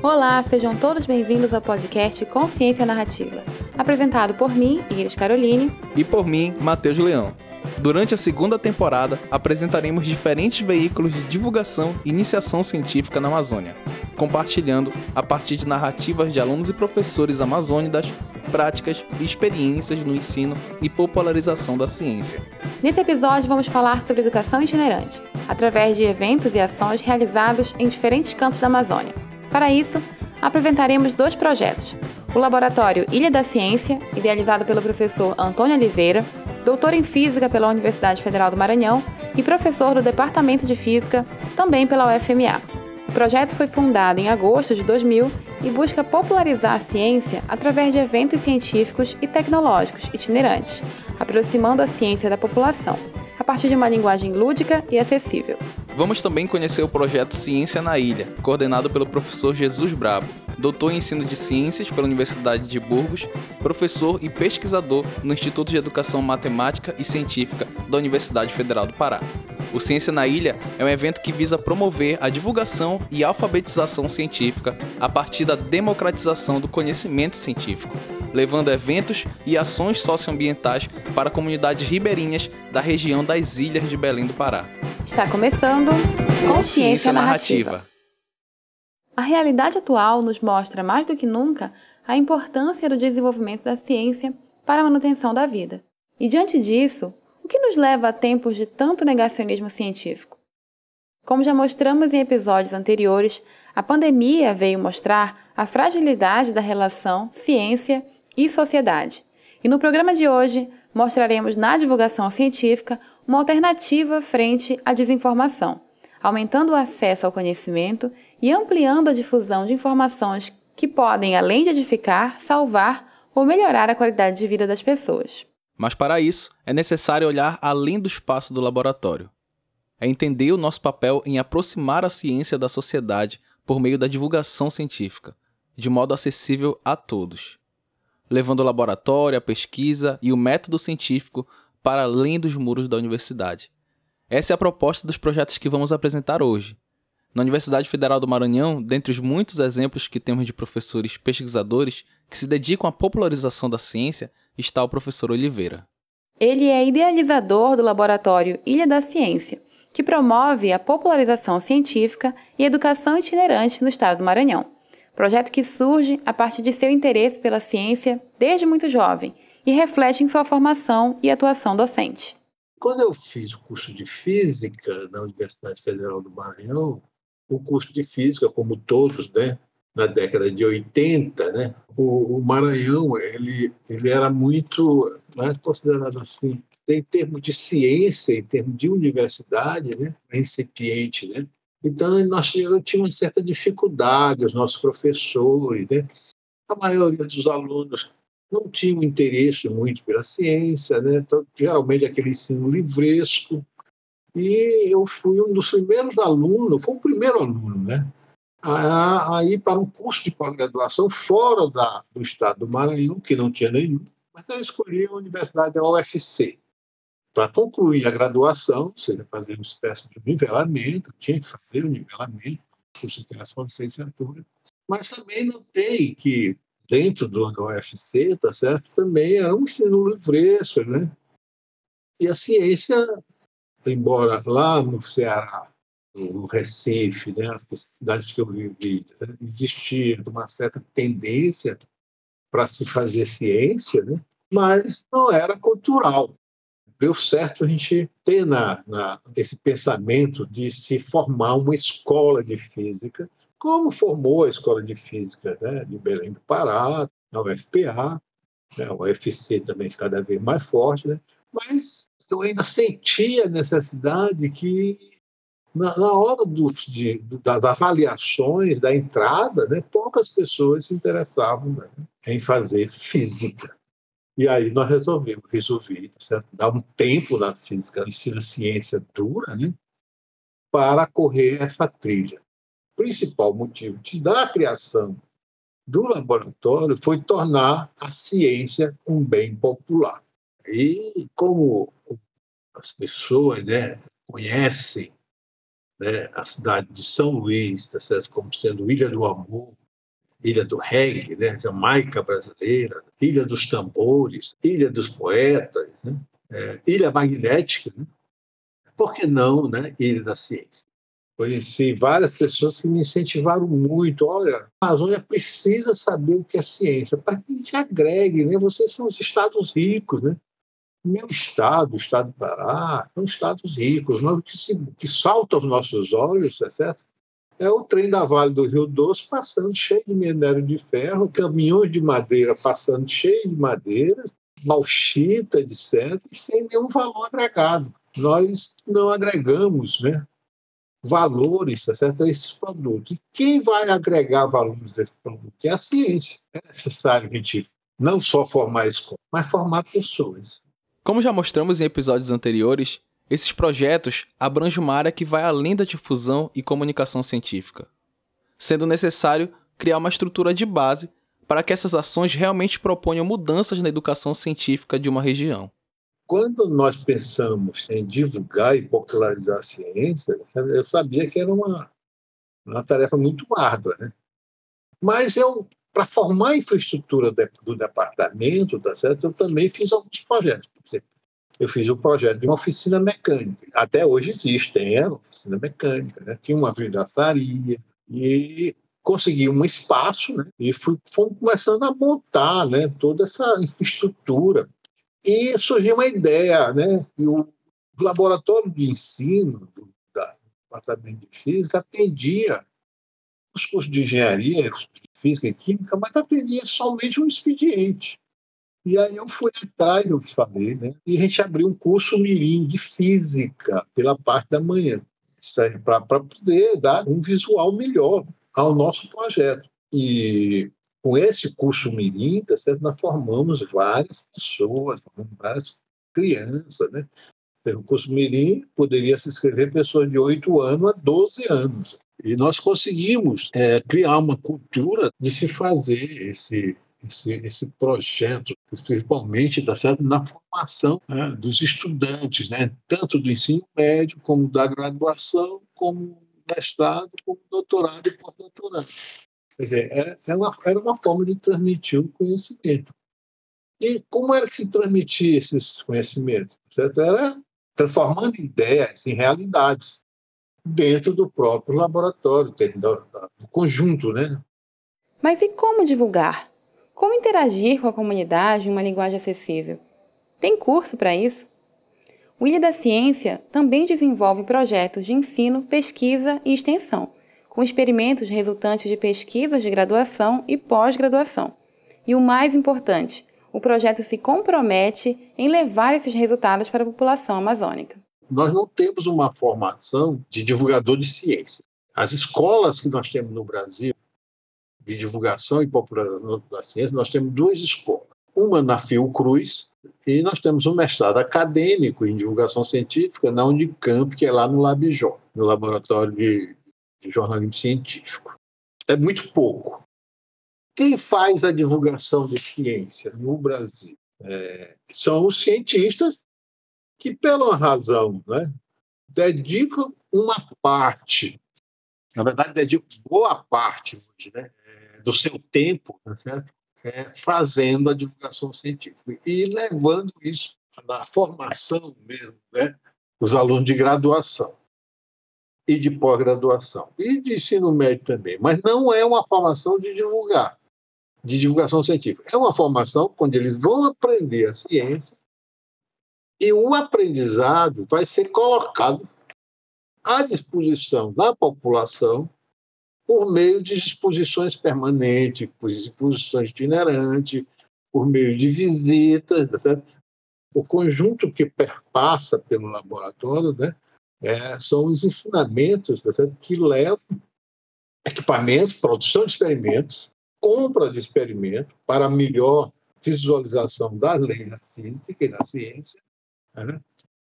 Olá, sejam todos bem-vindos ao podcast Consciência Narrativa, apresentado por mim, Iris Caroline, e por mim, Matheus Leão. Durante a segunda temporada, apresentaremos diferentes veículos de divulgação e iniciação científica na Amazônia, compartilhando, a partir de narrativas de alunos e professores amazônidas, práticas e experiências no ensino e popularização da ciência. Nesse episódio, vamos falar sobre educação itinerante, através de eventos e ações realizados em diferentes cantos da Amazônia. Para isso, apresentaremos dois projetos: o Laboratório Ilha da Ciência, idealizado pelo professor Antônio Oliveira, doutor em Física pela Universidade Federal do Maranhão e professor do Departamento de Física, também pela UFMA. O projeto foi fundado em agosto de 2000 e busca popularizar a ciência através de eventos científicos e tecnológicos itinerantes, aproximando a ciência da população, a partir de uma linguagem lúdica e acessível. Vamos também conhecer o projeto Ciência na Ilha, coordenado pelo professor Jesus Brabo, doutor em ensino de ciências pela Universidade de Burgos, professor e pesquisador no Instituto de Educação Matemática e Científica da Universidade Federal do Pará. O Ciência na Ilha é um evento que visa promover a divulgação e alfabetização científica a partir da democratização do conhecimento científico, levando eventos e ações socioambientais para comunidades ribeirinhas da região das ilhas de Belém do Pará. Está começando Consciência Narrativa. A realidade atual nos mostra mais do que nunca a importância do desenvolvimento da ciência para a manutenção da vida. E diante disso, o que nos leva a tempos de tanto negacionismo científico? Como já mostramos em episódios anteriores, a pandemia veio mostrar a fragilidade da relação ciência e sociedade. E no programa de hoje mostraremos na divulgação científica uma alternativa frente à desinformação, aumentando o acesso ao conhecimento e ampliando a difusão de informações que podem, além de edificar, salvar ou melhorar a qualidade de vida das pessoas. Mas para isso, é necessário olhar além do espaço do laboratório. É entender o nosso papel em aproximar a ciência da sociedade por meio da divulgação científica, de modo acessível a todos, levando o laboratório, a pesquisa e o método científico para além dos muros da universidade. Essa é a proposta dos projetos que vamos apresentar hoje. Na Universidade Federal do Maranhão, dentre os muitos exemplos que temos de professores pesquisadores que se dedicam à popularização da ciência, está o professor Oliveira. Ele é idealizador do laboratório Ilha da Ciência, que promove a popularização científica e educação itinerante no estado do Maranhão. Projeto que surge a partir de seu interesse pela ciência desde muito jovem e reflete em sua formação e atuação docente. Quando eu fiz o curso de Física na Universidade Federal do Maranhão, o curso de Física, como todos, né, na década de 80, né, o, o Maranhão ele, ele era muito né, considerado assim, em termos de ciência, em termos de universidade, né, incipiente. Né? Então, nós tínhamos uma certa dificuldade, os nossos professores, né? a maioria dos alunos não tinham interesse muito pela ciência, né? então, geralmente aquele ensino livresco, e eu fui um dos primeiros alunos, fui o primeiro aluno, né? a, a ir para um curso de pós-graduação fora da, do estado do Maranhão, que não tinha nenhum, mas eu escolhi a Universidade da UFC. Para concluir a graduação, ou seja, fazer uma espécie de nivelamento, tinha que fazer o nivelamento, curso de criação de licenciatura, mas também notei que dentro do, do UFC, tá certo, também era um ensino livresco, né? E a ciência, embora lá no Ceará no Recife, né, as cidades que eu vivi, existia uma certa tendência para se fazer ciência, né, mas não era cultural. Deu certo a gente ter na, na, esse pensamento de se formar uma escola de física, como formou a escola de física né, de Belém do Pará, a UFPA, né, UFC também cada vez mais forte, né, mas eu ainda sentia a necessidade que na, na hora do, de, das avaliações, da entrada, né, poucas pessoas se interessavam né, em fazer física. E aí nós resolvemos, resolvi tá dar um tempo na física, ensino ciência dura, né, para correr essa trilha. O principal motivo de, da criação do laboratório foi tornar a ciência um bem popular. E como as pessoas né, conhecem né, a cidade de São Luís, tá certo? como sendo Ilha do Amor, Ilha do Reggae, né? Jamaica brasileira, Ilha dos Tambores, Ilha dos Poetas, né? é, Ilha Magnética, né? por que não né? Ilha da Ciência? Conheci várias pessoas que me incentivaram muito. Olha, a Amazônia precisa saber o que é ciência, para que a gente agregue, né? Vocês são os estados ricos, né? Meu estado, o estado do Pará, são estados ricos, mas o que, se, que salta aos nossos olhos, é certo? É o trem da Vale do Rio Doce passando cheio de minério de ferro, caminhões de madeira passando cheio de madeira, malchita, etc., sem nenhum valor agregado. Nós não agregamos né, valores tá a esses produtos. E quem vai agregar valores a esses produtos? É a ciência. É necessário a gente não só formar escolas, mas formar pessoas. Como já mostramos em episódios anteriores, esses projetos abrangem uma área que vai além da difusão e comunicação científica, sendo necessário criar uma estrutura de base para que essas ações realmente proponham mudanças na educação científica de uma região. Quando nós pensamos em divulgar e popularizar a ciência, eu sabia que era uma, uma tarefa muito árdua, né? Mas eu para formar a infraestrutura do departamento, tá certo? Eu também fiz alguns projetos. Eu fiz o um projeto de uma oficina mecânica. Até hoje existe, tem a oficina mecânica, né? Tinha uma vidraçaria e consegui um espaço, né? E fui, fomos começando a montar, né? Toda essa infraestrutura. E surgiu uma ideia, né? E o laboratório de ensino do, da, departamento de física atendia os cursos de engenharia, os cursos física e química, mas atendia somente um expediente. E aí eu fui atrás, eu falei, né? E a gente abriu um curso mirim de física pela parte da manhã, para poder dar um visual melhor ao nosso projeto. E com esse curso mirim, tá certo? nós formamos várias pessoas, várias crianças, né? O curso mirim poderia se inscrever pessoas de 8 anos a 12 anos. E nós conseguimos é, criar uma cultura de se fazer esse, esse, esse projeto, principalmente tá certo? na formação né, dos estudantes, né, tanto do ensino médio, como da graduação, como mestrado, como doutorado e pós-doutorado. Quer dizer, é, é uma, era uma forma de transmitir o conhecimento. E como era que se transmitia esses conhecimentos? Certo? Era transformando ideias em realidades dentro do próprio laboratório, dentro do, do conjunto, né? Mas e como divulgar? Como interagir com a comunidade em uma linguagem acessível? Tem curso para isso? O Ilha da Ciência também desenvolve projetos de ensino, pesquisa e extensão, com experimentos resultantes de pesquisas de graduação e pós-graduação. E o mais importante, o projeto se compromete em levar esses resultados para a população amazônica nós não temos uma formação de divulgador de ciência. As escolas que nós temos no Brasil de divulgação e popularização da ciência, nós temos duas escolas. Uma na Fiocruz e nós temos um mestrado acadêmico em divulgação científica na Unicamp, que é lá no Labjó, no Laboratório de, de Jornalismo Científico. É muito pouco. Quem faz a divulgação de ciência no Brasil? É, são os cientistas que, pela razão, né, dedicam uma parte, na verdade, dedicam boa parte hoje, né, é, do seu tempo, tá certo? É, fazendo a divulgação científica e levando isso na formação mesmo né, dos alunos de graduação e de pós-graduação e de ensino médio também. Mas não é uma formação de divulgar, de divulgação científica. É uma formação onde eles vão aprender a ciência e o aprendizado vai ser colocado à disposição da população por meio de exposições permanentes, por exposições itinerantes, por meio de visitas, tá? O conjunto que perpassa pelo laboratório né, é, são os ensinamentos tá que levam equipamentos, produção de experimentos, compra de experimentos para melhor visualização das leis da física e da ciência né?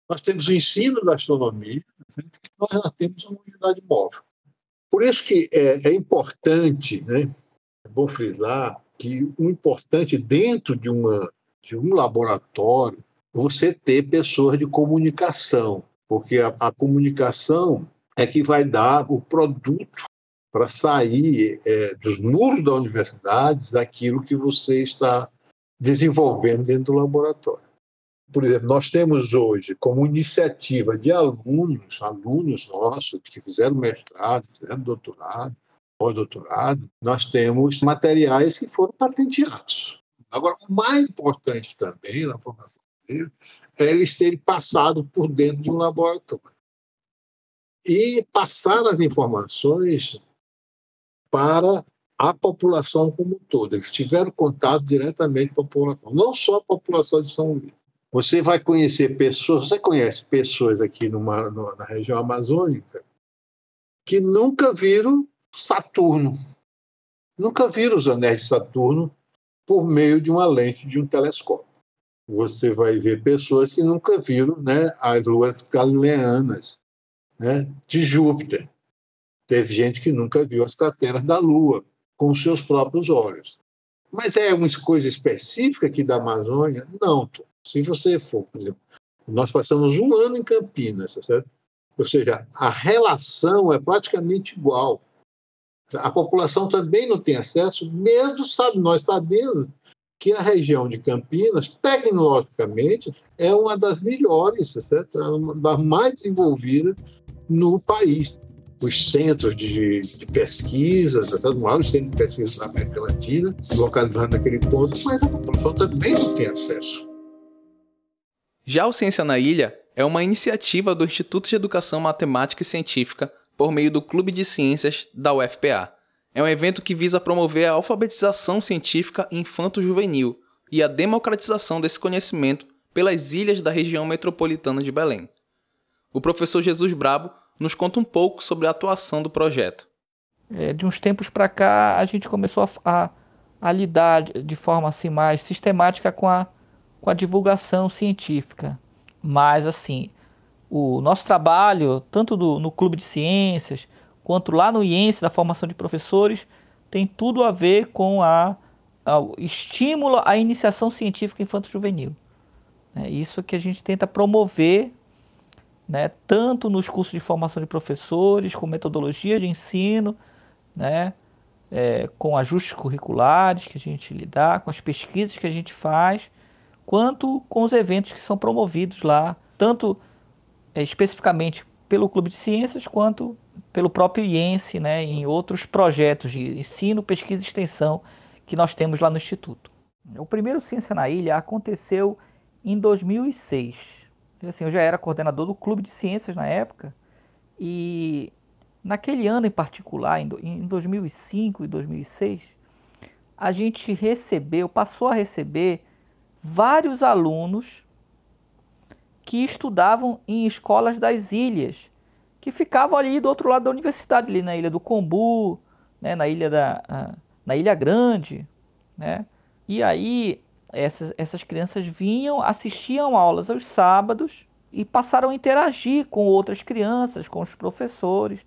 Nós temos o ensino da astronomia, nós já temos uma unidade móvel. Por isso que é, é importante, né, é bom frisar, que o importante dentro de, uma, de um laboratório você ter pessoas de comunicação, porque a, a comunicação é que vai dar o produto para sair é, dos muros da universidade aquilo que você está desenvolvendo dentro do laboratório. Por exemplo, nós temos hoje como iniciativa de alunos, alunos nossos que fizeram mestrado, fizeram doutorado, pós-doutorado, nós temos materiais que foram patenteados. Agora, o mais importante também na formação dele é eles terem passado por dentro de um laboratório e passar as informações para a população como um todo. Eles tiveram contato diretamente com a população, não só a população de São Luís. Você vai conhecer pessoas, você conhece pessoas aqui numa, na região amazônica que nunca viram Saturno, nunca viram os anéis de Saturno por meio de uma lente de um telescópio. Você vai ver pessoas que nunca viram né, as luas galileanas né, de Júpiter. Teve gente que nunca viu as crateras da Lua com seus próprios olhos. Mas é uma coisa específica aqui da Amazônia? Não, se você for, por exemplo, nós passamos um ano em Campinas, tá certo? Ou seja, a relação é praticamente igual. A população também não tem acesso, mesmo sabe, nós sabendo que a região de Campinas, tecnologicamente, é uma das melhores, tá certo? É uma das mais desenvolvidas no país. Os centros de, de pesquisa, tá certo? centros de pesquisa da América Latina, localizados naquele ponto, mas a população também não tem acesso. Já o Ciência na Ilha é uma iniciativa do Instituto de Educação Matemática e Científica por meio do Clube de Ciências da UFPA. É um evento que visa promover a alfabetização científica infanto-juvenil e a democratização desse conhecimento pelas ilhas da região metropolitana de Belém. O professor Jesus Brabo nos conta um pouco sobre a atuação do projeto. É, de uns tempos para cá, a gente começou a, a, a lidar de forma assim mais sistemática com a com a divulgação científica. Mas, assim, o nosso trabalho, tanto do, no Clube de Ciências, quanto lá no IENSE, da formação de professores, tem tudo a ver com a, a o estímulo à iniciação científica infanto-juvenil. É isso que a gente tenta promover, né, tanto nos cursos de formação de professores, com metodologia de ensino, né, é, com ajustes curriculares que a gente lidar, com as pesquisas que a gente faz, quanto com os eventos que são promovidos lá, tanto é, especificamente pelo Clube de Ciências, quanto pelo próprio IENSE, né, em outros projetos de ensino, pesquisa e extensão que nós temos lá no Instituto. O primeiro Ciência na Ilha aconteceu em 2006. Assim, eu já era coordenador do Clube de Ciências na época, e naquele ano em particular, em 2005 e 2006, a gente recebeu, passou a receber vários alunos que estudavam em escolas das ilhas, que ficavam ali do outro lado da universidade, ali na ilha do Combu, né, na ilha da na ilha Grande, né? E aí essas, essas crianças vinham, assistiam aulas aos sábados e passaram a interagir com outras crianças, com os professores.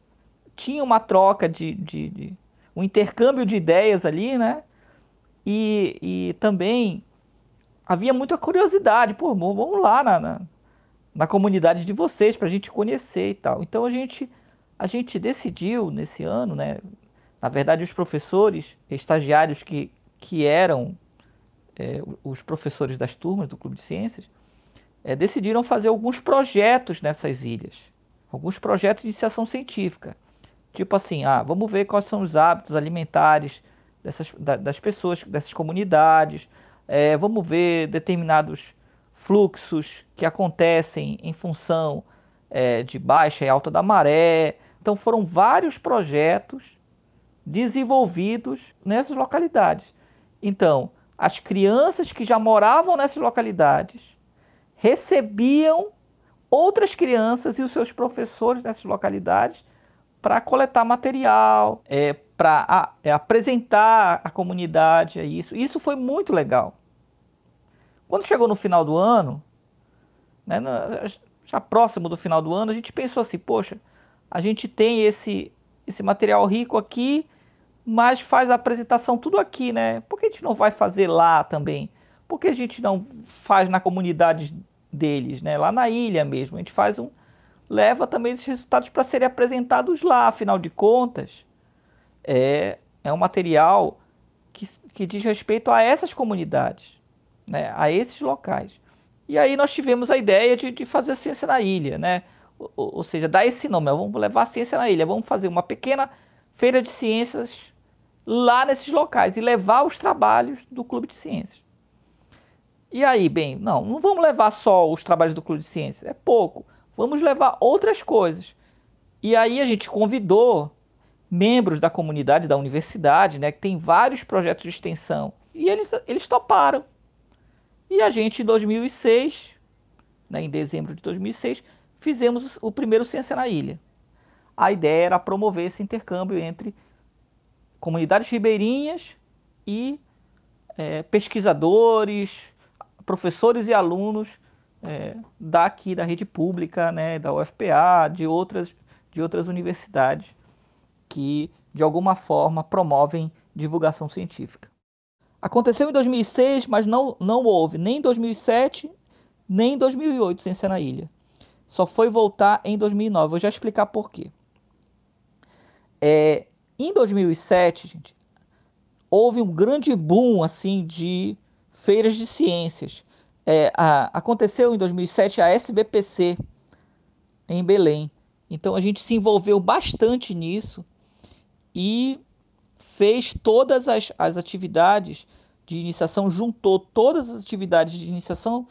Tinha uma troca de, de, de um intercâmbio de ideias ali, né? E, e também havia muita curiosidade. Pô, vamos lá na, na, na comunidade de vocês para a gente conhecer e tal. Então a gente, a gente decidiu nesse ano, né? Na verdade, os professores, estagiários que, que eram é, os professores das turmas do Clube de Ciências, é, decidiram fazer alguns projetos nessas ilhas. Alguns projetos de iniciação científica. Tipo assim, ah, vamos ver quais são os hábitos alimentares dessas, da, das pessoas, dessas comunidades é, vamos ver determinados fluxos que acontecem em função é, de baixa e alta da maré. Então foram vários projetos desenvolvidos nessas localidades. Então, as crianças que já moravam nessas localidades recebiam outras crianças e os seus professores nessas localidades para coletar material, é, para é, apresentar a comunidade a isso. Isso foi muito legal. Quando chegou no final do ano, né, já próximo do final do ano, a gente pensou assim, poxa, a gente tem esse, esse material rico aqui, mas faz a apresentação tudo aqui, né? Por que a gente não vai fazer lá também? Por que a gente não faz na comunidade deles, né? Lá na ilha mesmo. A gente faz um. leva também esses resultados para serem apresentados lá, afinal de contas é, é um material que, que diz respeito a essas comunidades, né, a esses locais. E aí nós tivemos a ideia de, de fazer ciência na ilha, né? Ou, ou, seja, dar esse nome, vamos levar a ciência na ilha, vamos fazer uma pequena feira de ciências lá nesses locais e levar os trabalhos do Clube de Ciências. E aí, bem, não, não vamos levar só os trabalhos do Clube de Ciências, é pouco. Vamos levar outras coisas. E aí a gente convidou membros da comunidade da universidade, né, que tem vários projetos de extensão, e eles, eles toparam. E a gente, em 2006, né, em dezembro de 2006, fizemos o primeiro Ciência na Ilha. A ideia era promover esse intercâmbio entre comunidades ribeirinhas e é, pesquisadores, professores e alunos é, daqui da rede pública, né, da UFPA, de outras, de outras universidades que, de alguma forma, promovem divulgação científica. Aconteceu em 2006, mas não, não houve nem em 2007, nem em 2008 Ciência na Ilha. Só foi voltar em 2009. Vou já explicar por quê. É, em 2007, gente, houve um grande boom assim de feiras de ciências. É, a, aconteceu em 2007 a SBPC em Belém. Então a gente se envolveu bastante nisso e fez todas as, as atividades de iniciação, juntou todas as atividades de iniciação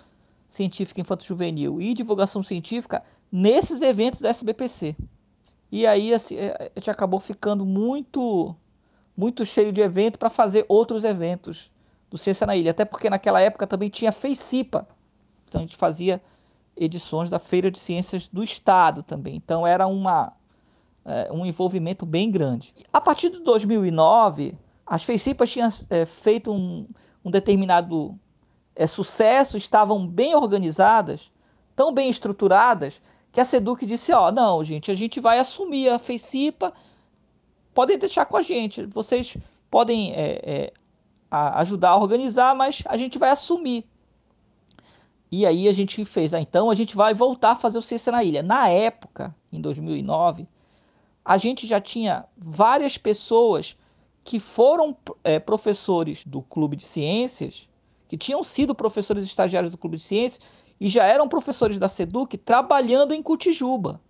científica infanto-juvenil e divulgação científica nesses eventos da SBPC. E aí assim, é, a gente acabou ficando muito muito cheio de evento para fazer outros eventos do Ciência na Ilha, até porque naquela época também tinha FEICIPA. Então a gente fazia edições da Feira de Ciências do Estado também. Então era uma é, um envolvimento bem grande. A partir de 2009, as FEICIPAs tinham é, feito um, um determinado é, sucesso, estavam bem organizadas, tão bem estruturadas, que a SEDUC disse, ó, oh, não, gente, a gente vai assumir a FEICIPA, podem deixar com a gente, vocês podem é, é, a ajudar a organizar, mas a gente vai assumir. E aí a gente fez, ah, então a gente vai voltar a fazer o Ciência na Ilha. Na época, em 2009, a gente já tinha várias pessoas que foram é, professores do Clube de Ciências, que tinham sido professores estagiários do Clube de Ciências e já eram professores da SEDUC trabalhando em Cutijuba.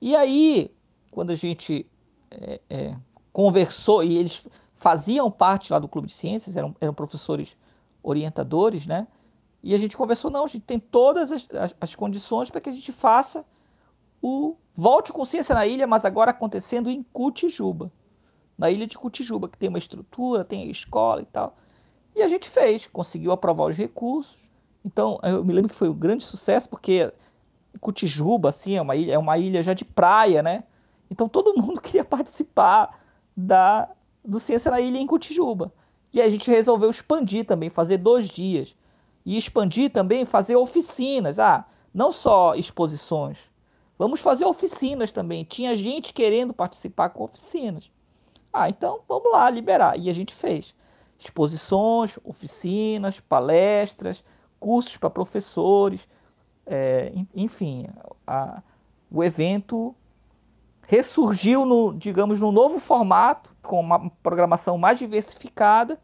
E aí, quando a gente é, é, conversou, e eles faziam parte lá do Clube de Ciências, eram, eram professores orientadores, né? E a gente conversou, não, a gente tem todas as, as, as condições para que a gente faça o Volte com Ciência na Ilha, mas agora acontecendo em Cutijuba. Na ilha de Cutijuba, que tem uma estrutura, tem a escola e tal. E a gente fez, conseguiu aprovar os recursos. Então, eu me lembro que foi um grande sucesso, porque Cutijuba, assim, é uma ilha, é uma ilha já de praia, né? Então todo mundo queria participar da, do Ciência na Ilha em Cutijuba. E a gente resolveu expandir também, fazer dois dias. E expandir também, fazer oficinas. Ah, não só exposições, Vamos fazer oficinas também. Tinha gente querendo participar com oficinas. Ah, então vamos lá liberar. E a gente fez exposições, oficinas, palestras, cursos para professores, é, enfim, a, o evento ressurgiu no, digamos, no novo formato, com uma programação mais diversificada,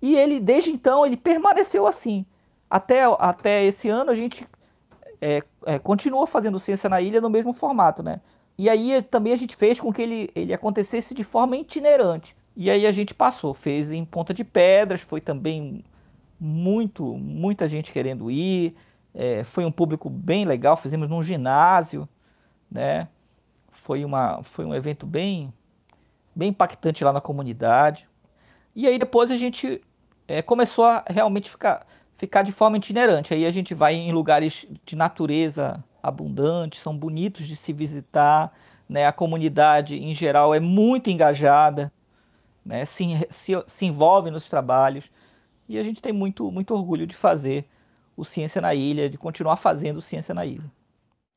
e ele desde então ele permaneceu assim. Até, até esse ano a gente é, é, continua fazendo ciência na ilha no mesmo formato, né? E aí também a gente fez com que ele, ele acontecesse de forma itinerante. E aí a gente passou, fez em Ponta de Pedras, foi também muito, muita gente querendo ir, é, foi um público bem legal, fizemos num ginásio, né? Foi, uma, foi um evento bem, bem impactante lá na comunidade. E aí depois a gente é, começou a realmente ficar ficar de forma itinerante. Aí a gente vai em lugares de natureza abundante, são bonitos de se visitar, né? A comunidade em geral é muito engajada, né? Se, se, se envolve nos trabalhos e a gente tem muito muito orgulho de fazer o Ciência na Ilha, de continuar fazendo Ciência na Ilha.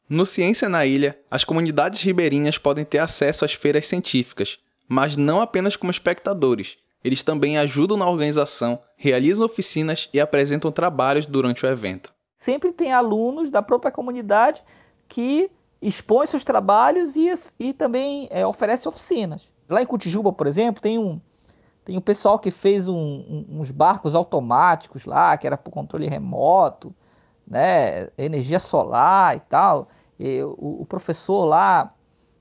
No Ciência na Ilha, as comunidades ribeirinhas podem ter acesso às feiras científicas, mas não apenas como espectadores, eles também ajudam na organização, realizam oficinas e apresentam trabalhos durante o evento. Sempre tem alunos da própria comunidade que expõem seus trabalhos e, e também é, oferecem oficinas. Lá em Cotijuba, por exemplo, tem um, tem um pessoal que fez um, um, uns barcos automáticos lá, que era por controle remoto, né, energia solar e tal. E o, o, professor lá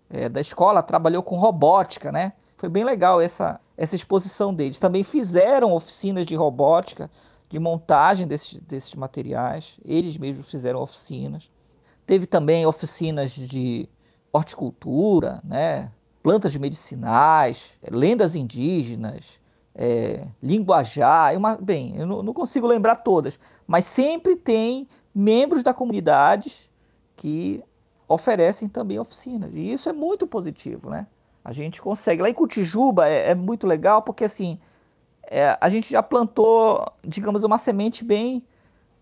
é, da escola trabalhou com robótica, né? Foi bem legal essa, essa exposição deles. Também fizeram oficinas de robótica, de montagem desses, desses materiais. Eles mesmos fizeram oficinas. Teve também oficinas de horticultura, né? plantas medicinais, lendas indígenas, é, linguajar, uma, bem, eu não, não, consigo lembrar todas, mas sempre tem membros da comunidade que oferecem também oficinas. E isso é muito positivo, né? A gente consegue. Lá em Cotijuba é, é muito legal porque assim é, a gente já plantou, digamos, uma semente bem,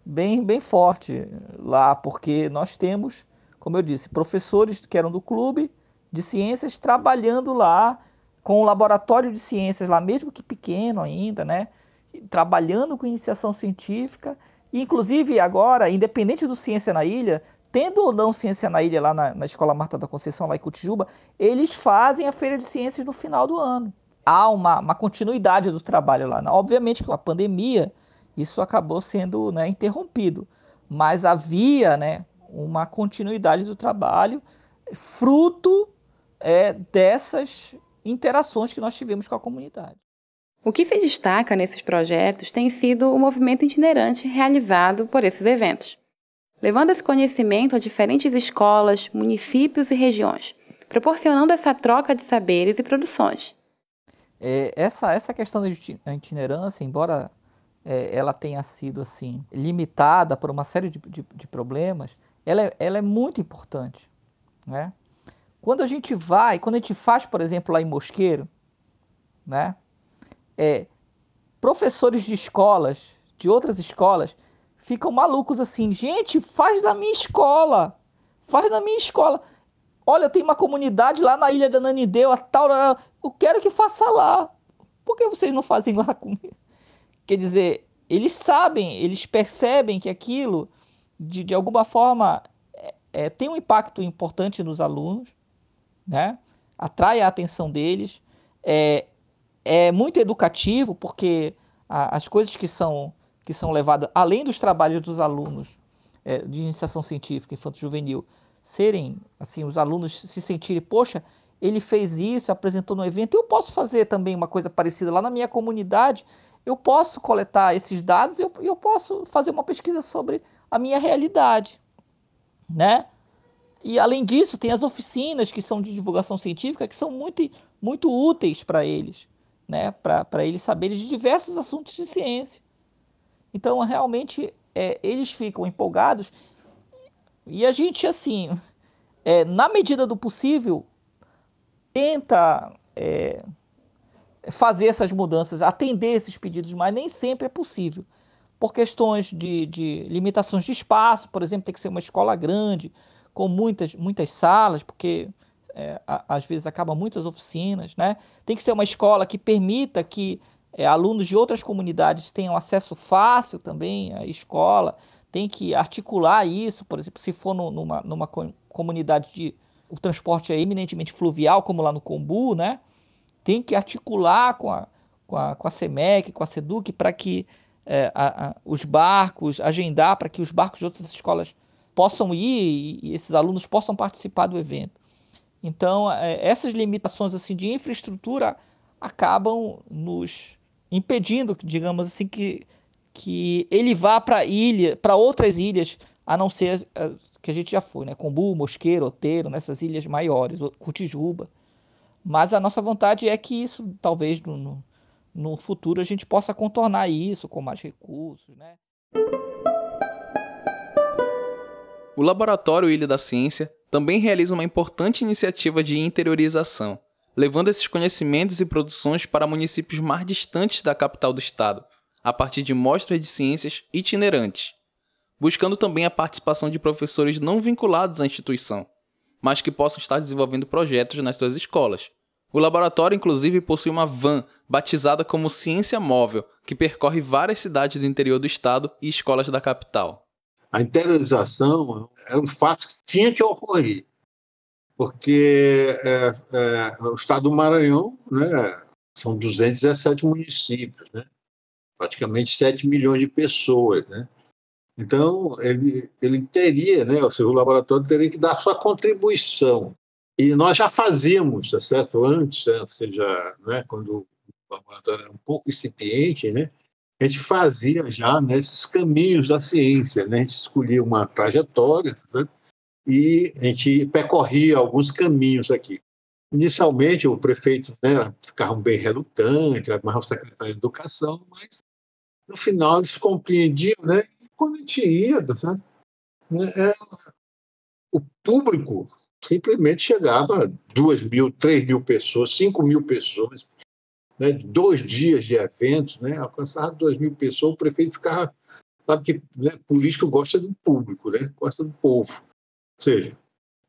bem, bem forte lá, porque nós temos, como eu disse, professores que eram do clube de ciências trabalhando lá com o laboratório de ciências lá, mesmo que pequeno ainda, né? Trabalhando com iniciação científica, e, inclusive agora, independente do Ciência na Ilha, tendo ou não Ciência na Ilha lá na, na Escola Marta da Conceição, lá em Cotijuba, eles fazem a Feira de Ciências no final do ano. Há uma, uma continuidade do trabalho lá. Obviamente, com a pandemia, isso acabou sendo né, interrompido, mas havia né, uma continuidade do trabalho, fruto é, dessas interações que nós tivemos com a comunidade. O que se destaca nesses projetos tem sido o movimento itinerante realizado por esses eventos, levando esse conhecimento a diferentes escolas, municípios e regiões, proporcionando essa troca de saberes e produções. É, essa, essa questão da itinerância, embora é, ela tenha sido assim limitada por uma série de, de, de problemas, ela é, ela é muito importante. Né? Quando a gente vai, quando a gente faz, por exemplo, lá em Mosqueiro, né? É, professores de escolas, de outras escolas, ficam malucos assim, gente, faz na minha escola, faz na minha escola. Olha, tem uma comunidade lá na ilha da Nanideu, a tal, eu quero que faça lá. Por que vocês não fazem lá comigo? Quer dizer, eles sabem, eles percebem que aquilo, de, de alguma forma, é, é, tem um impacto importante nos alunos, né? atrai a atenção deles, é, é muito educativo, porque a, as coisas que são, que são levadas, além dos trabalhos dos alunos é, de iniciação científica infanto-juvenil, serem, assim, os alunos se sentirem, poxa, ele fez isso, apresentou no evento, eu posso fazer também uma coisa parecida lá na minha comunidade, eu posso coletar esses dados e eu, eu posso fazer uma pesquisa sobre a minha realidade, né? E além disso, tem as oficinas que são de divulgação científica que são muito, muito úteis para eles, né? para eles saberem de diversos assuntos de ciência. Então, realmente, é, eles ficam empolgados e a gente, assim, é, na medida do possível, tenta é, fazer essas mudanças, atender esses pedidos, mas nem sempre é possível. Por questões de, de limitações de espaço, por exemplo, tem que ser uma escola grande, com muitas, muitas salas, porque é, às vezes acaba muitas oficinas, né? Tem que ser uma escola que permita que é, alunos de outras comunidades tenham acesso fácil também à escola, tem que articular isso, por exemplo, se for no, numa, numa comunidade de o transporte é eminentemente fluvial, como lá no Combu, né? Tem que articular com a, com a, com a SEMEC, com a SEDUC, para que é, a, a, os barcos, agendar para que os barcos de outras escolas possam ir e esses alunos possam participar do evento. Então, é, essas limitações assim de infraestrutura acabam nos impedindo, digamos assim, que, que ele vá para ilha, para outras ilhas, a não ser as que a gente já foi, né? Combu, Mosqueiro, Oteiro, nessas ilhas maiores, Cutijuba. Mas a nossa vontade é que isso, talvez no, no, no futuro, a gente possa contornar isso com mais recursos, né? O Laboratório Ilha da Ciência também realiza uma importante iniciativa de interiorização, levando esses conhecimentos e produções para municípios mais distantes da capital do estado, a partir de mostras de ciências itinerantes, buscando também a participação de professores não vinculados à instituição, mas que possam estar desenvolvendo projetos nas suas escolas. O laboratório, inclusive, possui uma van batizada como Ciência Móvel, que percorre várias cidades do interior do estado e escolas da capital. A interiorização era um fato que tinha que ocorrer. Porque é, é, o estado do Maranhão né, são 217 municípios, né, praticamente 7 milhões de pessoas. Né, então, ele, ele teria, né, o seu laboratório teria que dar sua contribuição. E nós já fazíamos, tá certo? Antes, né, ou seja, né, quando o laboratório era um pouco incipiente, né, a gente fazia já né, caminhos da ciência. Né, a gente escolhia uma trajetória tá certo? E a gente percorria alguns caminhos aqui. Inicialmente, o prefeito né, ficava bem relutante, mais o secretário de Educação, mas no final eles compreendiam né, quando a gente ia, tá certo? Né, é, o público simplesmente chegava a duas mil, três mil pessoas, cinco mil pessoas, né, dois dias de eventos, né, alcançava duas mil pessoas, o prefeito ficava, sabe que né, político gosta do público, né, gosta do povo, seja,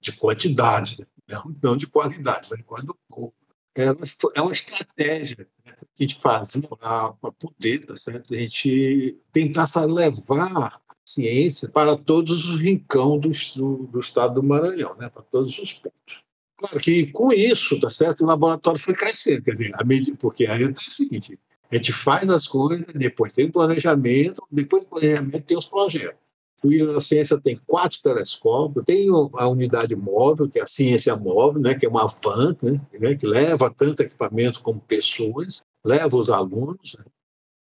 de quantidade, né, não de qualidade, mas de quantidade do povo. É uma, estratégia né, que a gente fazia para poder, tá certo? A gente tentar levar a ciência para todos os rincões do, do, estado do Maranhão, né? para todos os pontos. Claro que com isso, tá certo? O laboratório foi crescendo, quer dizer, a porque é o seguinte: a gente faz as coisas, depois tem o planejamento, depois do planejamento tem os projetos. O da Ciência tem quatro telescópios, tem a unidade móvel, que é a ciência móvel, né, que é uma van, né, né que leva tanto equipamento como pessoas, leva os alunos. Né.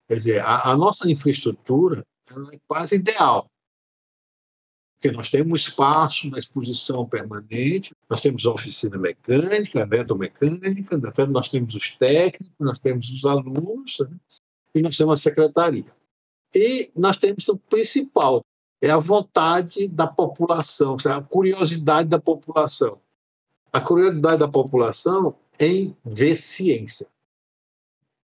Quer dizer, a, a nossa infraestrutura é quase ideal, porque nós temos espaço na exposição permanente, nós temos oficina mecânica, eletromecânica, nós temos os técnicos, nós temos os alunos, né, e nós temos a secretaria. E nós temos o principal, é a vontade da população, a curiosidade da população. A curiosidade da população em ver ciência.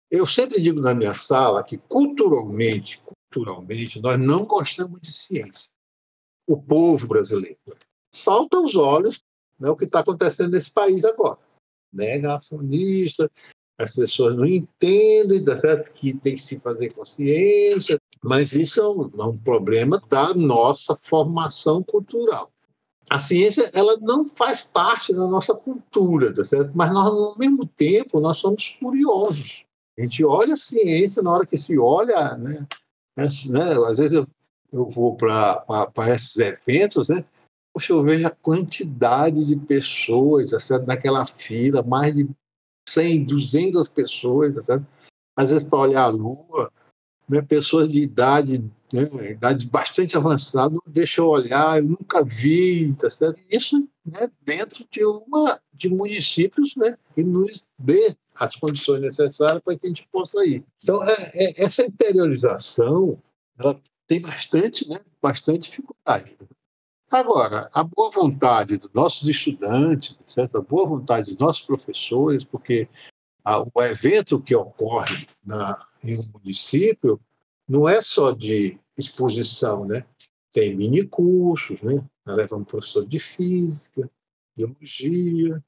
Eu sempre digo na minha sala que culturalmente, culturalmente, nós não gostamos de ciência. O povo brasileiro salta aos olhos né, o que está acontecendo nesse país agora. Negacionista, as pessoas não entendem tá certo? que tem que se fazer consciência, mas isso é um, é um problema da nossa formação cultural. A ciência ela não faz parte da nossa cultura, tá certo? mas nós, ao mesmo tempo nós somos curiosos. A gente olha a ciência, na hora que se olha, né, né, né às vezes eu, eu vou para esses eventos, né, Poxa, eu vejo a quantidade de pessoas tá certo? naquela fila, mais de 100, 200 pessoas, tá certo? às vezes para olhar a Lua, né, pessoas de idade, né, idade bastante avançada, deixa eu olhar, eu nunca vi, tá certo? Isso né, dentro de uma de municípios né, que nos dê as condições necessárias para que a gente possa ir. Então, é, é, essa interiorização ela tem bastante, né, bastante dificuldade. Agora, a boa vontade dos nossos estudantes, certo? a boa vontade dos nossos professores, porque a, o evento que ocorre na, em um município não é só de exposição, né? Tem mini cursos, né? Leva um professor de física, biologia,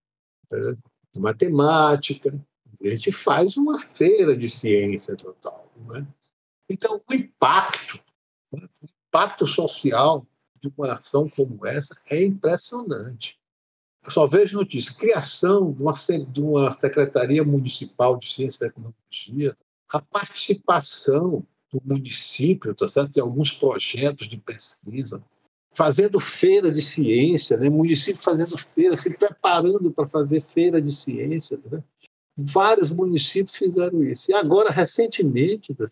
né? matemática. A gente faz uma feira de ciência total, né? Então, o impacto, né? o impacto social de uma ação como essa é impressionante. Eu só vejo notícias. Criação de uma, de uma Secretaria Municipal de Ciência e Tecnologia, a participação do município, tá certo? Tem alguns projetos de pesquisa, fazendo feira de ciência, né? município fazendo feira, se preparando para fazer feira de ciência. Né? Vários municípios fizeram isso. E agora, recentemente, tá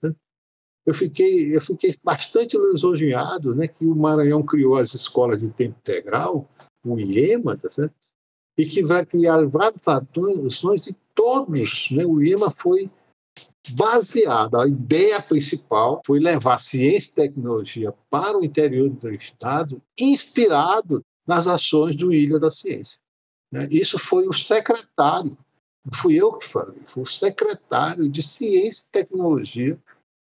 eu fiquei, eu fiquei bastante lisonjeado né, que o Maranhão criou as escolas de tempo integral, o IEMA, tá certo? e que vai criar várias ações e todos, né, o IEMA foi baseado, a ideia principal foi levar ciência e tecnologia para o interior do Estado, inspirado nas ações do Ilha da Ciência. Né? Isso foi o secretário, não fui eu que falei, foi o secretário de Ciência e Tecnologia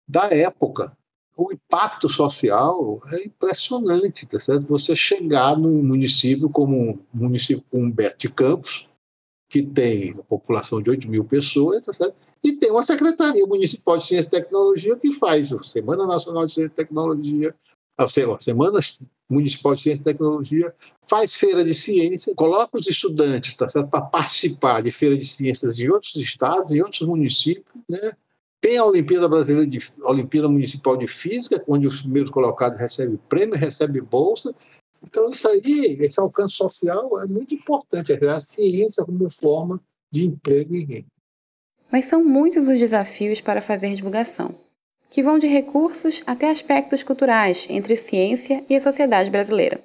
da época. O impacto social é impressionante, tá certo? Você chegar num município como um município como Humberto de Campos, que tem uma população de 8 mil pessoas, tá certo? E tem uma Secretaria Municipal de Ciência e Tecnologia que faz a Semana Nacional de Ciência e Tecnologia, a Semana Municipal de Ciência e Tecnologia, faz feira de ciência, coloca os estudantes tá para participar de feira de ciências de outros estados e outros municípios, né? Tem a Olimpíada Brasileira de Olimpíada Municipal de Física, onde os primeiros colocados recebem prêmio, recebem bolsa. Então, isso aí, esse alcance social é muito importante, é a ciência como forma de emprego e renda. Mas são muitos os desafios para fazer divulgação, que vão de recursos até aspectos culturais entre ciência e a sociedade brasileira.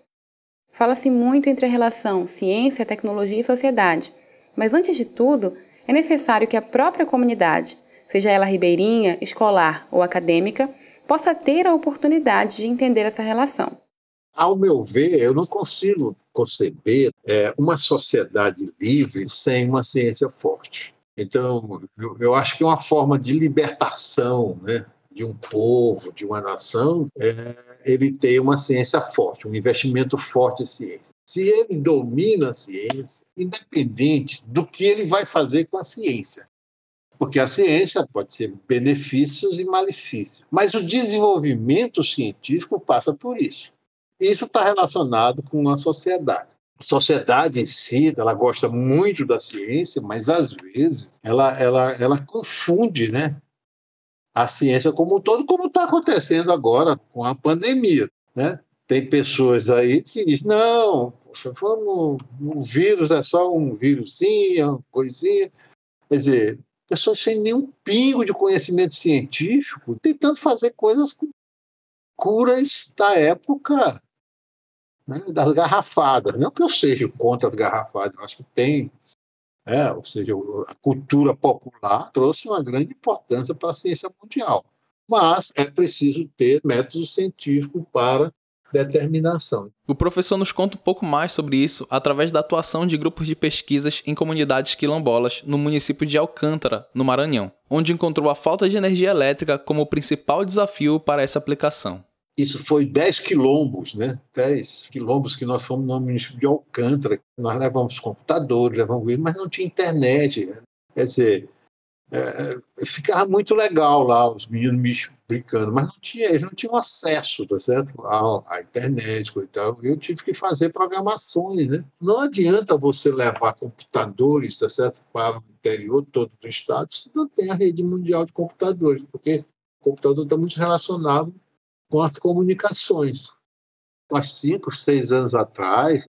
Fala-se muito entre a relação ciência, tecnologia e sociedade, mas antes de tudo, é necessário que a própria comunidade, seja ela ribeirinha, escolar ou acadêmica, possa ter a oportunidade de entender essa relação. Ao meu ver, eu não consigo conceber é, uma sociedade livre sem uma ciência forte. Então, eu, eu, acho que uma forma de libertação né, de um povo, de uma nação, é ele ter uma ciência forte, um investimento forte em ciência. Se ele domina a ciência, independente do que ele vai fazer com a ciência, porque a ciência pode ser benefícios e malefícios, mas o desenvolvimento científico passa por isso. Isso está relacionado com a sociedade. Sociedade em si, ela gosta muito da ciência, mas às vezes ela, ela, ela confunde né, a ciência como um todo, como está acontecendo agora com a pandemia. Né? Tem pessoas aí que dizem, não, poxa, vamos, o vírus é só um vírusinho, uma coisinha. Quer dizer, pessoas sem nenhum pingo de conhecimento científico, tentando fazer coisas com curas da época né, das garrafadas. Não que eu seja contra as garrafadas, eu acho que tem. É, ou seja, a cultura popular trouxe uma grande importância para a ciência mundial. Mas é preciso ter métodos científicos para determinação. O professor nos conta um pouco mais sobre isso através da atuação de grupos de pesquisas em comunidades quilombolas no município de Alcântara, no Maranhão, onde encontrou a falta de energia elétrica como o principal desafio para essa aplicação. Isso foi 10 quilombos, né? 10 quilombos que nós fomos no município de Alcântara. Nós levamos computadores, levamos mas não tinha internet. Quer dizer, é, é, ficava muito legal lá, os meninos me brincando, mas não tinha, eles não tinham acesso tá certo? À, à internet tal. Eu tive que fazer programações. Né? Não adianta você levar computadores tá certo? para o interior todo do estado se não tem a rede mundial de computadores, porque o computador está muito relacionado com as comunicações. Há cinco, seis anos atrás,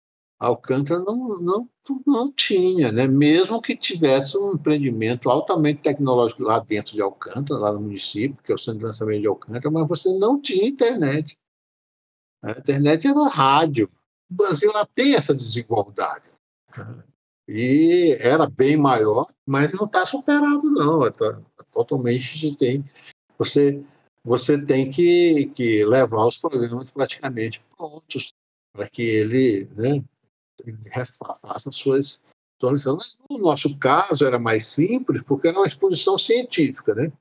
Alcântara não, não, não tinha, né? mesmo que tivesse um empreendimento altamente tecnológico lá dentro de Alcântara, lá no município, que é o centro de lançamento de Alcântara, mas você não tinha internet. A internet era rádio. O Brasil lá tem essa desigualdade. E era bem maior, mas não está superado, não. Tá, totalmente tem. Você, você tem que, que levar os programas praticamente prontos para que ele né, faça suas lições. No nosso caso, era mais simples, porque era uma exposição científica, né?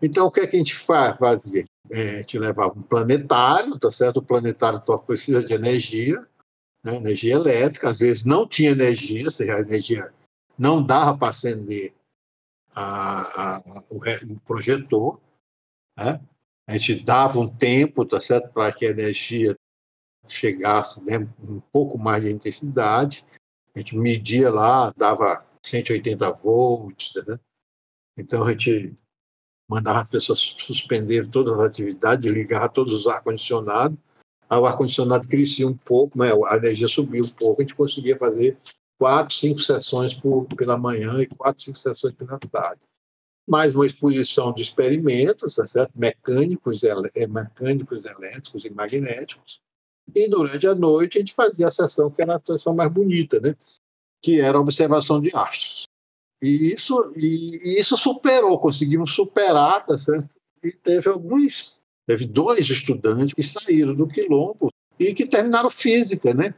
Então, o que, é que a gente fazia? É, gente levava um planetário, tá certo? O planetário precisa de energia, né? energia elétrica. Às vezes não tinha energia, ou seja, a energia não dava para acender a, a, o projetor. Né? A gente dava um tempo, tá certo? Para que a energia chegasse né, um pouco mais de intensidade. A gente media lá, dava 180 volts, né? então a gente mandava as pessoas suspender todas as atividades, ligar todos os ar-condicionados. O ar-condicionado crescia um pouco, né? a energia subia um pouco, a gente conseguia fazer quatro, cinco sessões por, pela manhã e quatro, cinco sessões pela tarde. Mais uma exposição de experimentos, tá certo? Mecânicos, é, mecânicos, elétricos e magnéticos, e durante a noite a gente fazia a sessão que era a sessão mais bonita, né? que era a observação de astros. E isso, e, e isso superou, conseguimos superar, tá certo? E teve alguns, teve dois estudantes que saíram do quilombo e que terminaram física, né?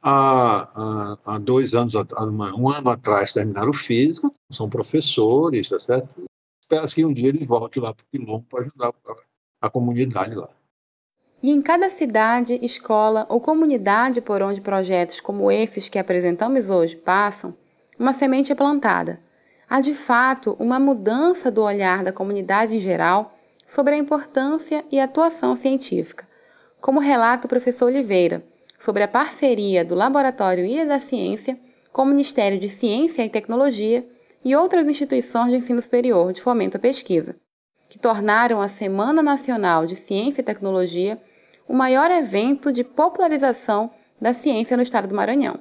Há, há, há dois anos, há um ano atrás, terminaram física, são professores, tá certo? Espera que um dia eles voltem lá para o quilombo para ajudar a, a comunidade lá. E em cada cidade, escola ou comunidade por onde projetos como esses que apresentamos hoje passam, uma semente é plantada. Há de fato uma mudança do olhar da comunidade em geral sobre a importância e atuação científica, como relata o professor Oliveira sobre a parceria do Laboratório Ilha da Ciência com o Ministério de Ciência e Tecnologia e outras instituições de ensino superior de fomento à pesquisa, que tornaram a Semana Nacional de Ciência e Tecnologia o maior evento de popularização da ciência no estado do Maranhão.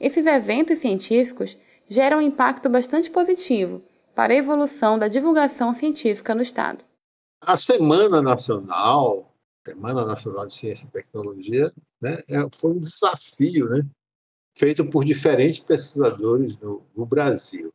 Esses eventos científicos geram um impacto bastante positivo para a evolução da divulgação científica no estado. A Semana Nacional, Semana Nacional de Ciência e Tecnologia, né, é, foi um desafio, né, feito por diferentes pesquisadores no, no Brasil.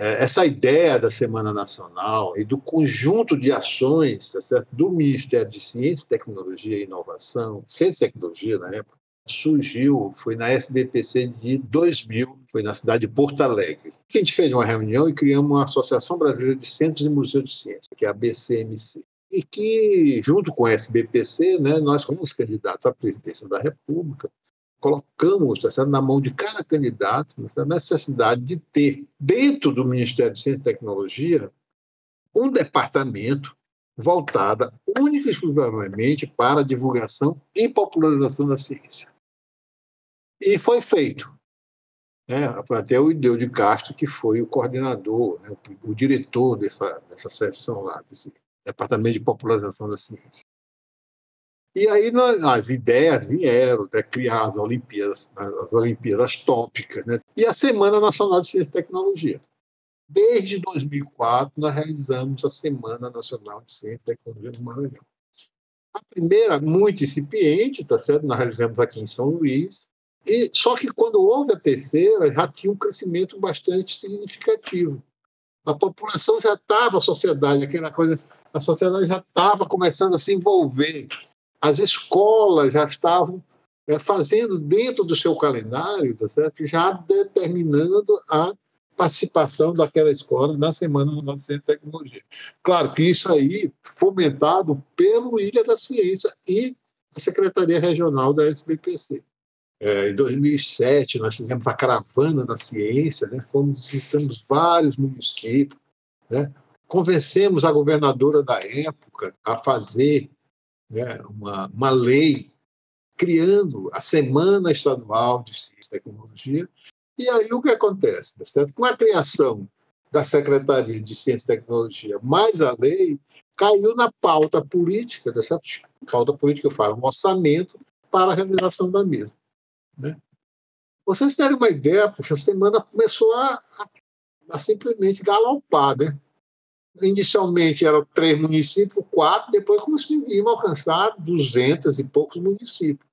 É, essa ideia da Semana Nacional e do conjunto de ações tá do Ministério de Ciência, Tecnologia e Inovação, Ciência e Tecnologia na época, surgiu, foi na SBPC de 2000, foi na cidade de Porto Alegre. A gente fez uma reunião e criamos uma Associação Brasileira de Centros e Museus de Ciência, que é a BCMC. E que, junto com a SBPC, né, nós fomos candidatos à presidência da República, colocamos tá na mão de cada candidato a necessidade de ter, dentro do Ministério de Ciência e Tecnologia, um departamento voltado única e exclusivamente para a divulgação e popularização da ciência. E foi feito. Né? Até o Ideu de Castro, que foi o coordenador, né? o diretor dessa, dessa seção lá, desse Departamento de Popularização da Ciência. E aí nós, as ideias vieram, né, criar as Olimpíadas, as Olimpíadas tópicas, né? e a Semana Nacional de Ciência e Tecnologia. Desde 2004, nós realizamos a Semana Nacional de Ciência e Tecnologia do Maranhão. A primeira, muito incipiente, tá certo? Nós realizamos aqui em São Luís, e só que quando houve a terceira, já tinha um crescimento bastante significativo. A população já estava, a sociedade, aquela coisa, a sociedade já estava começando a se envolver as escolas já estavam é, fazendo dentro do seu calendário, tá certo? já determinando a participação daquela escola na Semana Mundial de Ciência e Tecnologia. Claro que isso aí fomentado pelo Ilha da Ciência e a Secretaria Regional da SBPC. É, em 2007, nós fizemos a Caravana da Ciência, né? fomos visitamos vários municípios, né? Convencemos a governadora da época a fazer né, uma, uma lei criando a Semana Estadual de Ciência e Tecnologia. E aí o que acontece? Tá certo? Com a criação da Secretaria de Ciência e Tecnologia, mais a lei, caiu na pauta política, dessa tá pauta política eu falo, um orçamento para a realização da mesma. Né? Vocês terem uma ideia, porque a semana começou a, a, a simplesmente galopar, né? Inicialmente eram três municípios, quatro, depois conseguimos alcançar duzentos e poucos municípios.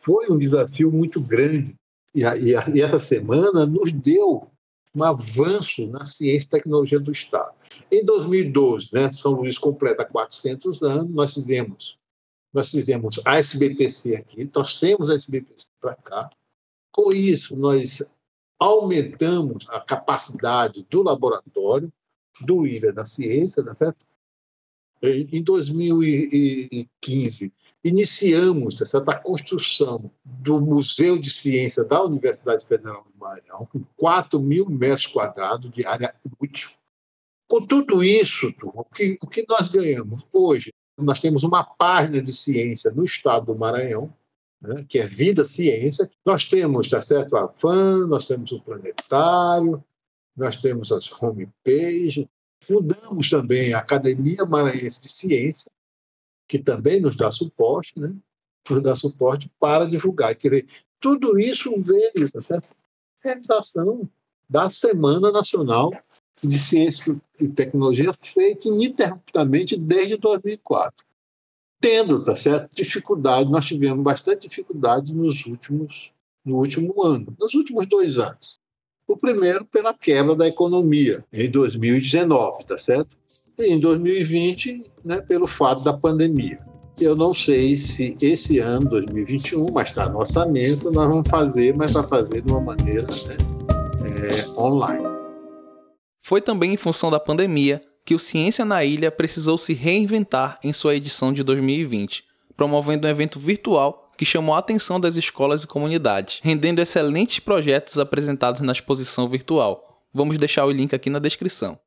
Foi um desafio muito grande. E, e, e essa semana nos deu um avanço na ciência e tecnologia do Estado. Em 2012, né, São Luís completa 400 anos, nós fizemos, nós fizemos a SBPC aqui, trouxemos a SBPC para cá. Com isso, nós aumentamos a capacidade do laboratório, do Ilha da Ciência, tá certo? Em 2015, iniciamos certo? a construção do Museu de Ciência da Universidade Federal do Maranhão, com 4 mil metros quadrados de área útil. Com tudo isso, o que, o que nós ganhamos? Hoje, nós temos uma página de ciência no estado do Maranhão, né, que é Vida Ciência. Nós temos, tá certo, a nós temos o Planetário, nós temos as homepage, fundamos também a Academia Maranhense de Ciência, que também nos dá suporte, né? nos dá suporte para divulgar. Quer dizer, tudo isso veio, tá certo? Realização da Semana Nacional de Ciência e Tecnologia, feita ininterruptamente desde 2004. Tendo, tá certo, dificuldade, nós tivemos bastante dificuldade nos últimos, no último ano, nos últimos dois anos. O primeiro, pela quebra da economia, em 2019, tá certo? E em 2020, né, pelo fato da pandemia. Eu não sei se esse ano, 2021, mas está no orçamento, nós vamos fazer, mas vai fazer de uma maneira né, é, online. Foi também em função da pandemia que o Ciência na Ilha precisou se reinventar em sua edição de 2020, promovendo um evento virtual que chamou a atenção das escolas e comunidades, rendendo excelentes projetos apresentados na exposição virtual. Vamos deixar o link aqui na descrição.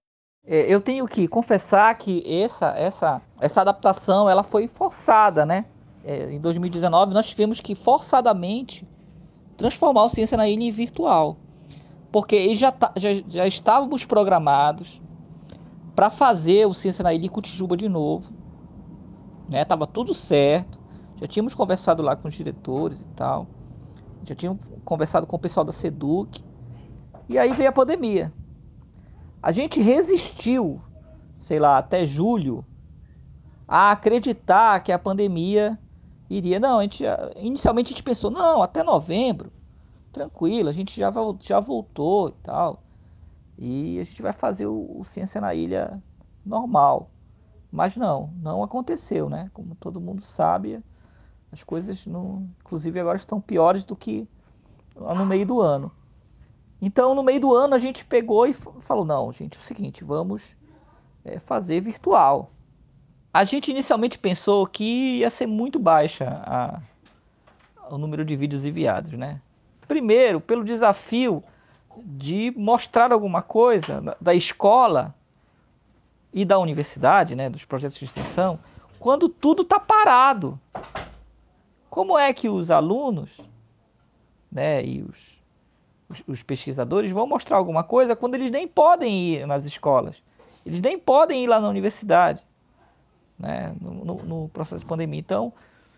É, eu tenho que confessar que essa, essa, essa adaptação ela foi forçada, né? é, em 2019, nós tivemos que forçadamente transformar o Ciência na Ilha em virtual. Porque já, tá, já, já estávamos programados para fazer o Ciência na Ilha em Cotijuba de novo. Né? Tava tudo certo. Já tínhamos conversado lá com os diretores e tal. Já tínhamos conversado com o pessoal da Seduc. E aí veio a pandemia. A gente resistiu, sei lá, até julho, a acreditar que a pandemia iria. Não, a gente, inicialmente a gente pensou, não, até novembro, tranquilo, a gente já, já voltou e tal. E a gente vai fazer o, o Ciência na Ilha normal. Mas não, não aconteceu, né? Como todo mundo sabe, as coisas, não, inclusive agora estão piores do que no meio do ano. Então, no meio do ano, a gente pegou e falou: não, gente, é o seguinte, vamos é, fazer virtual. A gente inicialmente pensou que ia ser muito baixa a, o número de vídeos enviados, né? Primeiro, pelo desafio de mostrar alguma coisa da, da escola e da universidade, né, dos projetos de extensão, quando tudo está parado. Como é que os alunos né, e os, os, os, pesquisadores vão mostrar alguma coisa quando eles nem podem ir nas escolas? Eles nem podem ir lá na universidade né, no, no, no processo de pandemia. Então,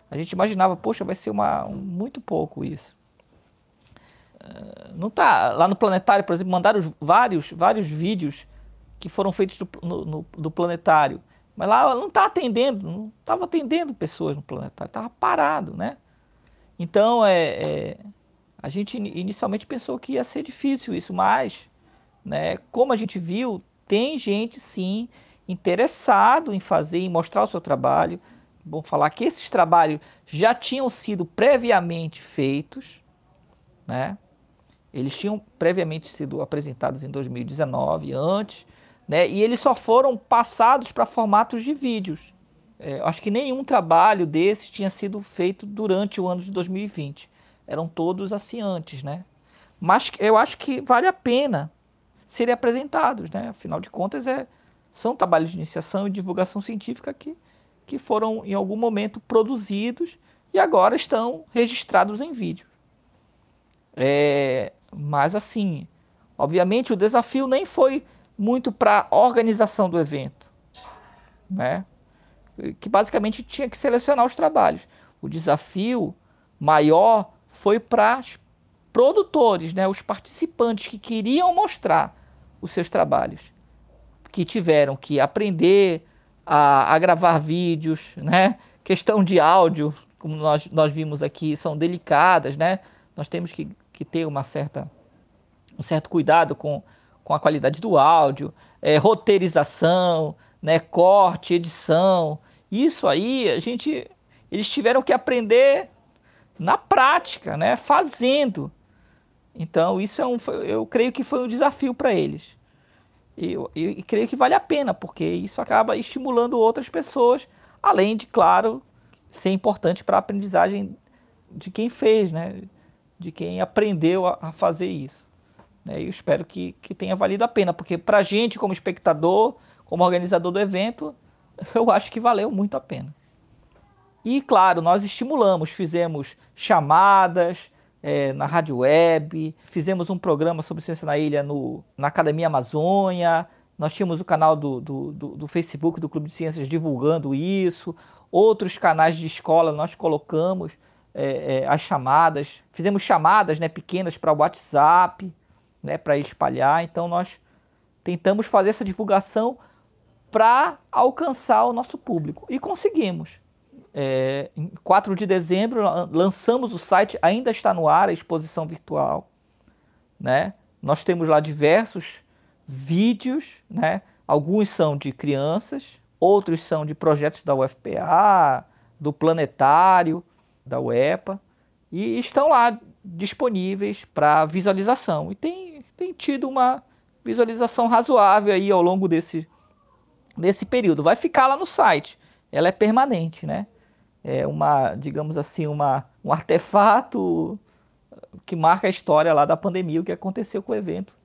a gente imaginava, poxa, vai ser uma, um, muito pouco isso. Não tá lá no planetário, por exemplo, mandaram vários, vários vídeos que foram feitos do, no, do planetário, mas lá não está atendendo, não estava atendendo pessoas no planetário, estava parado, né? Então, é, é, a gente inicialmente pensou que ia ser difícil isso, mas, né, como a gente viu, tem gente sim interessado em fazer, em mostrar o seu trabalho. Bom falar que esses trabalhos já tinham sido previamente feitos, né? Eles tinham previamente sido apresentados em 2019, antes, né? E eles só foram passados para formatos de vídeos. É, acho que nenhum trabalho desses tinha sido feito durante o ano de 2020. Eram todos assim antes, né? Mas eu acho que vale a pena serem apresentados, né? Afinal de contas, é, são trabalhos de iniciação e divulgação científica que, que foram em algum momento produzidos e agora estão registrados em vídeo. É, mas assim, obviamente o desafio nem foi muito para a organização do evento, né? que basicamente tinha que selecionar os trabalhos. O desafio maior foi para os produtores, né? os participantes que queriam mostrar os seus trabalhos que tiveram que aprender a, a gravar vídeos, né? Questão de áudio, como nós, nós vimos aqui, são delicadas, né? Nós temos que, que ter uma certa, um certo cuidado com, com a qualidade do áudio, é, roteirização, né? corte, edição. Isso aí, a gente, eles tiveram que aprender na prática, né? Fazendo. Então, isso é um, eu creio que foi um desafio para eles. E, e, e creio que vale a pena, porque isso acaba estimulando outras pessoas, além de, claro, ser importante para a aprendizagem de quem fez, né? de quem aprendeu a, a fazer isso. Né? E eu espero que, que tenha valido a pena, porque para a gente, como espectador, como organizador do evento, eu acho que valeu muito a pena. E, claro, nós estimulamos, fizemos chamadas, é, na rádio web, fizemos um programa sobre ciência na ilha no, na Academia Amazônia, nós tínhamos o canal do, do, do, do Facebook do Clube de Ciências divulgando isso, outros canais de escola nós colocamos é, é, as chamadas, fizemos chamadas né, pequenas para o WhatsApp, né, para espalhar, então nós tentamos fazer essa divulgação para alcançar o nosso público e conseguimos é, em 4 de dezembro lançamos o site, ainda está no ar a exposição virtual. Né? Nós temos lá diversos vídeos, né? alguns são de crianças, outros são de projetos da UFPA, do Planetário, da UEPA, e estão lá disponíveis para visualização. E tem, tem tido uma visualização razoável aí ao longo desse, desse período. Vai ficar lá no site, ela é permanente, né? é uma, digamos assim, uma, um artefato que marca a história lá da pandemia, o que aconteceu com o evento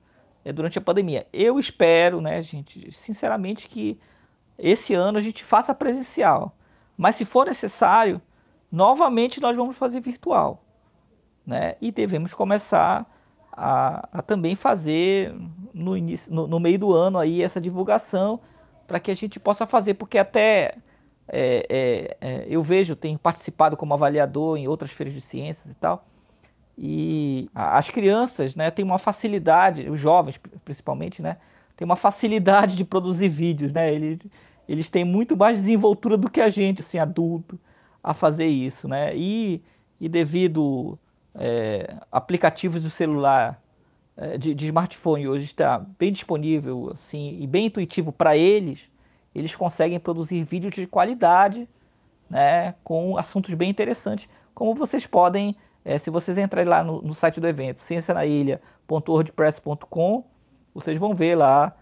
é, durante a pandemia. Eu espero, né, gente, sinceramente, que esse ano a gente faça presencial. Mas se for necessário, novamente nós vamos fazer virtual. Né? E devemos começar a, a também fazer no, início, no, no, meio do ano aí essa divulgação para que a gente possa fazer, porque até é, é, é, eu vejo, tenho participado como avaliador em outras feiras de ciências e tal, e as crianças né, têm uma facilidade, os jovens principalmente, né, têm uma facilidade de produzir vídeos, né, eles, eles têm muito mais desenvoltura do que a gente, assim, adulto, a fazer isso, né, e, e devido é, aplicativos do celular, é, de, de, smartphone hoje está bem disponível assim, e bem intuitivo para eles, eles conseguem produzir vídeos de qualidade né, com assuntos bem interessantes, como vocês podem, é, se vocês entrarem lá no, no site do evento, ciencianailha.wordpress.com, vocês vão ver lá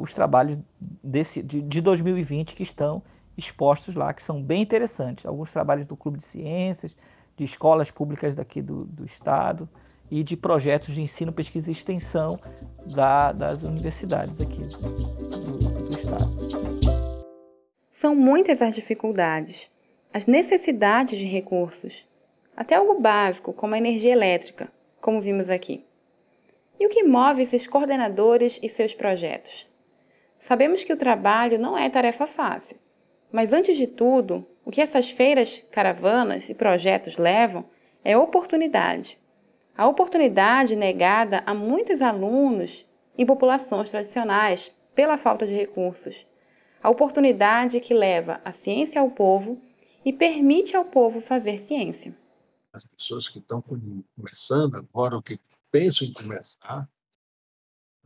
os trabalhos desse, de, de 2020 que estão expostos lá, que são bem interessantes. Alguns trabalhos do Clube de Ciências, de escolas públicas daqui do, do estado e de projetos de ensino, pesquisa e extensão da, das universidades aqui do, do estado. São muitas as dificuldades, as necessidades de recursos, até algo básico como a energia elétrica, como vimos aqui. E o que move esses coordenadores e seus projetos? Sabemos que o trabalho não é tarefa fácil, mas antes de tudo, o que essas feiras, caravanas e projetos levam é oportunidade. A oportunidade negada a muitos alunos e populações tradicionais pela falta de recursos. A oportunidade que leva a ciência ao povo e permite ao povo fazer ciência. As pessoas que estão começando agora, ou que pensam em começar,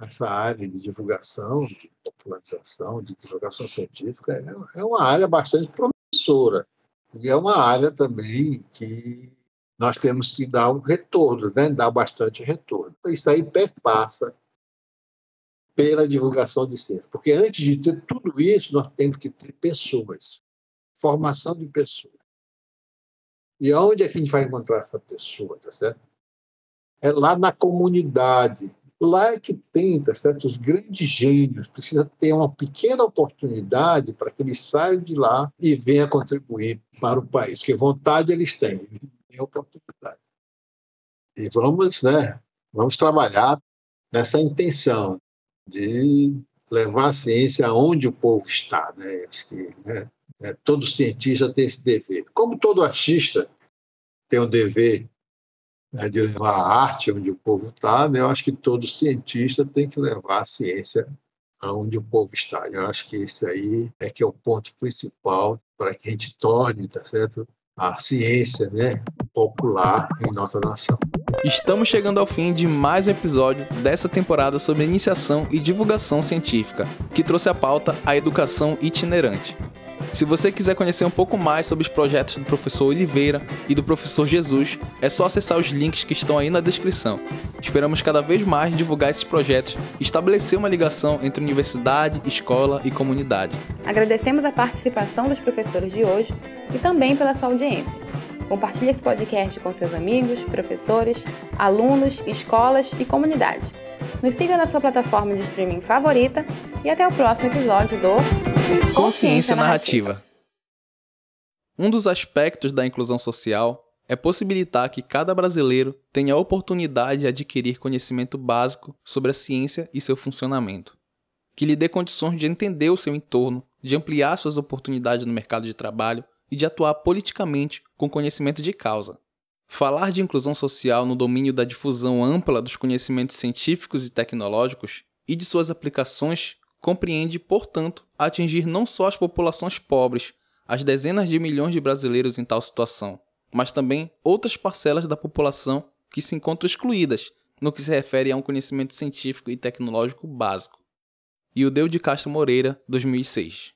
essa área de divulgação, de popularização, de divulgação científica, é, é uma área bastante promissora. E é uma área também que nós temos que dar um retorno, né? dar bastante retorno. Isso aí perpassa pela divulgação de ciência. Porque antes de ter tudo isso, nós temos que ter pessoas, formação de pessoas. E onde é que a gente vai encontrar essa pessoa, tá certo? É lá na comunidade, Lá é que tenta certos grandes gênios, precisa ter uma pequena oportunidade para que eles saiam de lá e venham contribuir para o país, que vontade eles têm, têm oportunidade. E vamos, né, vamos trabalhar nessa intenção de levar a ciência aonde o povo está. Né? Acho que né, é, todo cientista tem esse dever. Como todo artista tem o dever né, de levar a arte onde o povo está, né, eu acho que todo cientista tem que levar a ciência aonde o povo está. Eu acho que isso aí é que é o ponto principal para que a gente torne, tá certo, a ciência, né, popular em nossa nação. Estamos chegando ao fim de mais um episódio dessa temporada sobre iniciação e divulgação científica, que trouxe a pauta a educação itinerante. Se você quiser conhecer um pouco mais sobre os projetos do professor Oliveira e do professor Jesus, é só acessar os links que estão aí na descrição. Esperamos cada vez mais divulgar esses projetos e estabelecer uma ligação entre universidade, escola e comunidade. Agradecemos a participação dos professores de hoje e também pela sua audiência. Compartilhe esse podcast com seus amigos, professores, alunos, escolas e comunidade. Nos siga na sua plataforma de streaming favorita e até o próximo episódio do Consciência Narrativa. Um dos aspectos da inclusão social é possibilitar que cada brasileiro tenha a oportunidade de adquirir conhecimento básico sobre a ciência e seu funcionamento, que lhe dê condições de entender o seu entorno, de ampliar suas oportunidades no mercado de trabalho e de atuar politicamente com conhecimento de causa. Falar de inclusão social no domínio da difusão ampla dos conhecimentos científicos e tecnológicos e de suas aplicações compreende, portanto, atingir não só as populações pobres, as dezenas de milhões de brasileiros em tal situação, mas também outras parcelas da população que se encontram excluídas no que se refere a um conhecimento científico e tecnológico básico. E o Deu de Castro Moreira, 2006.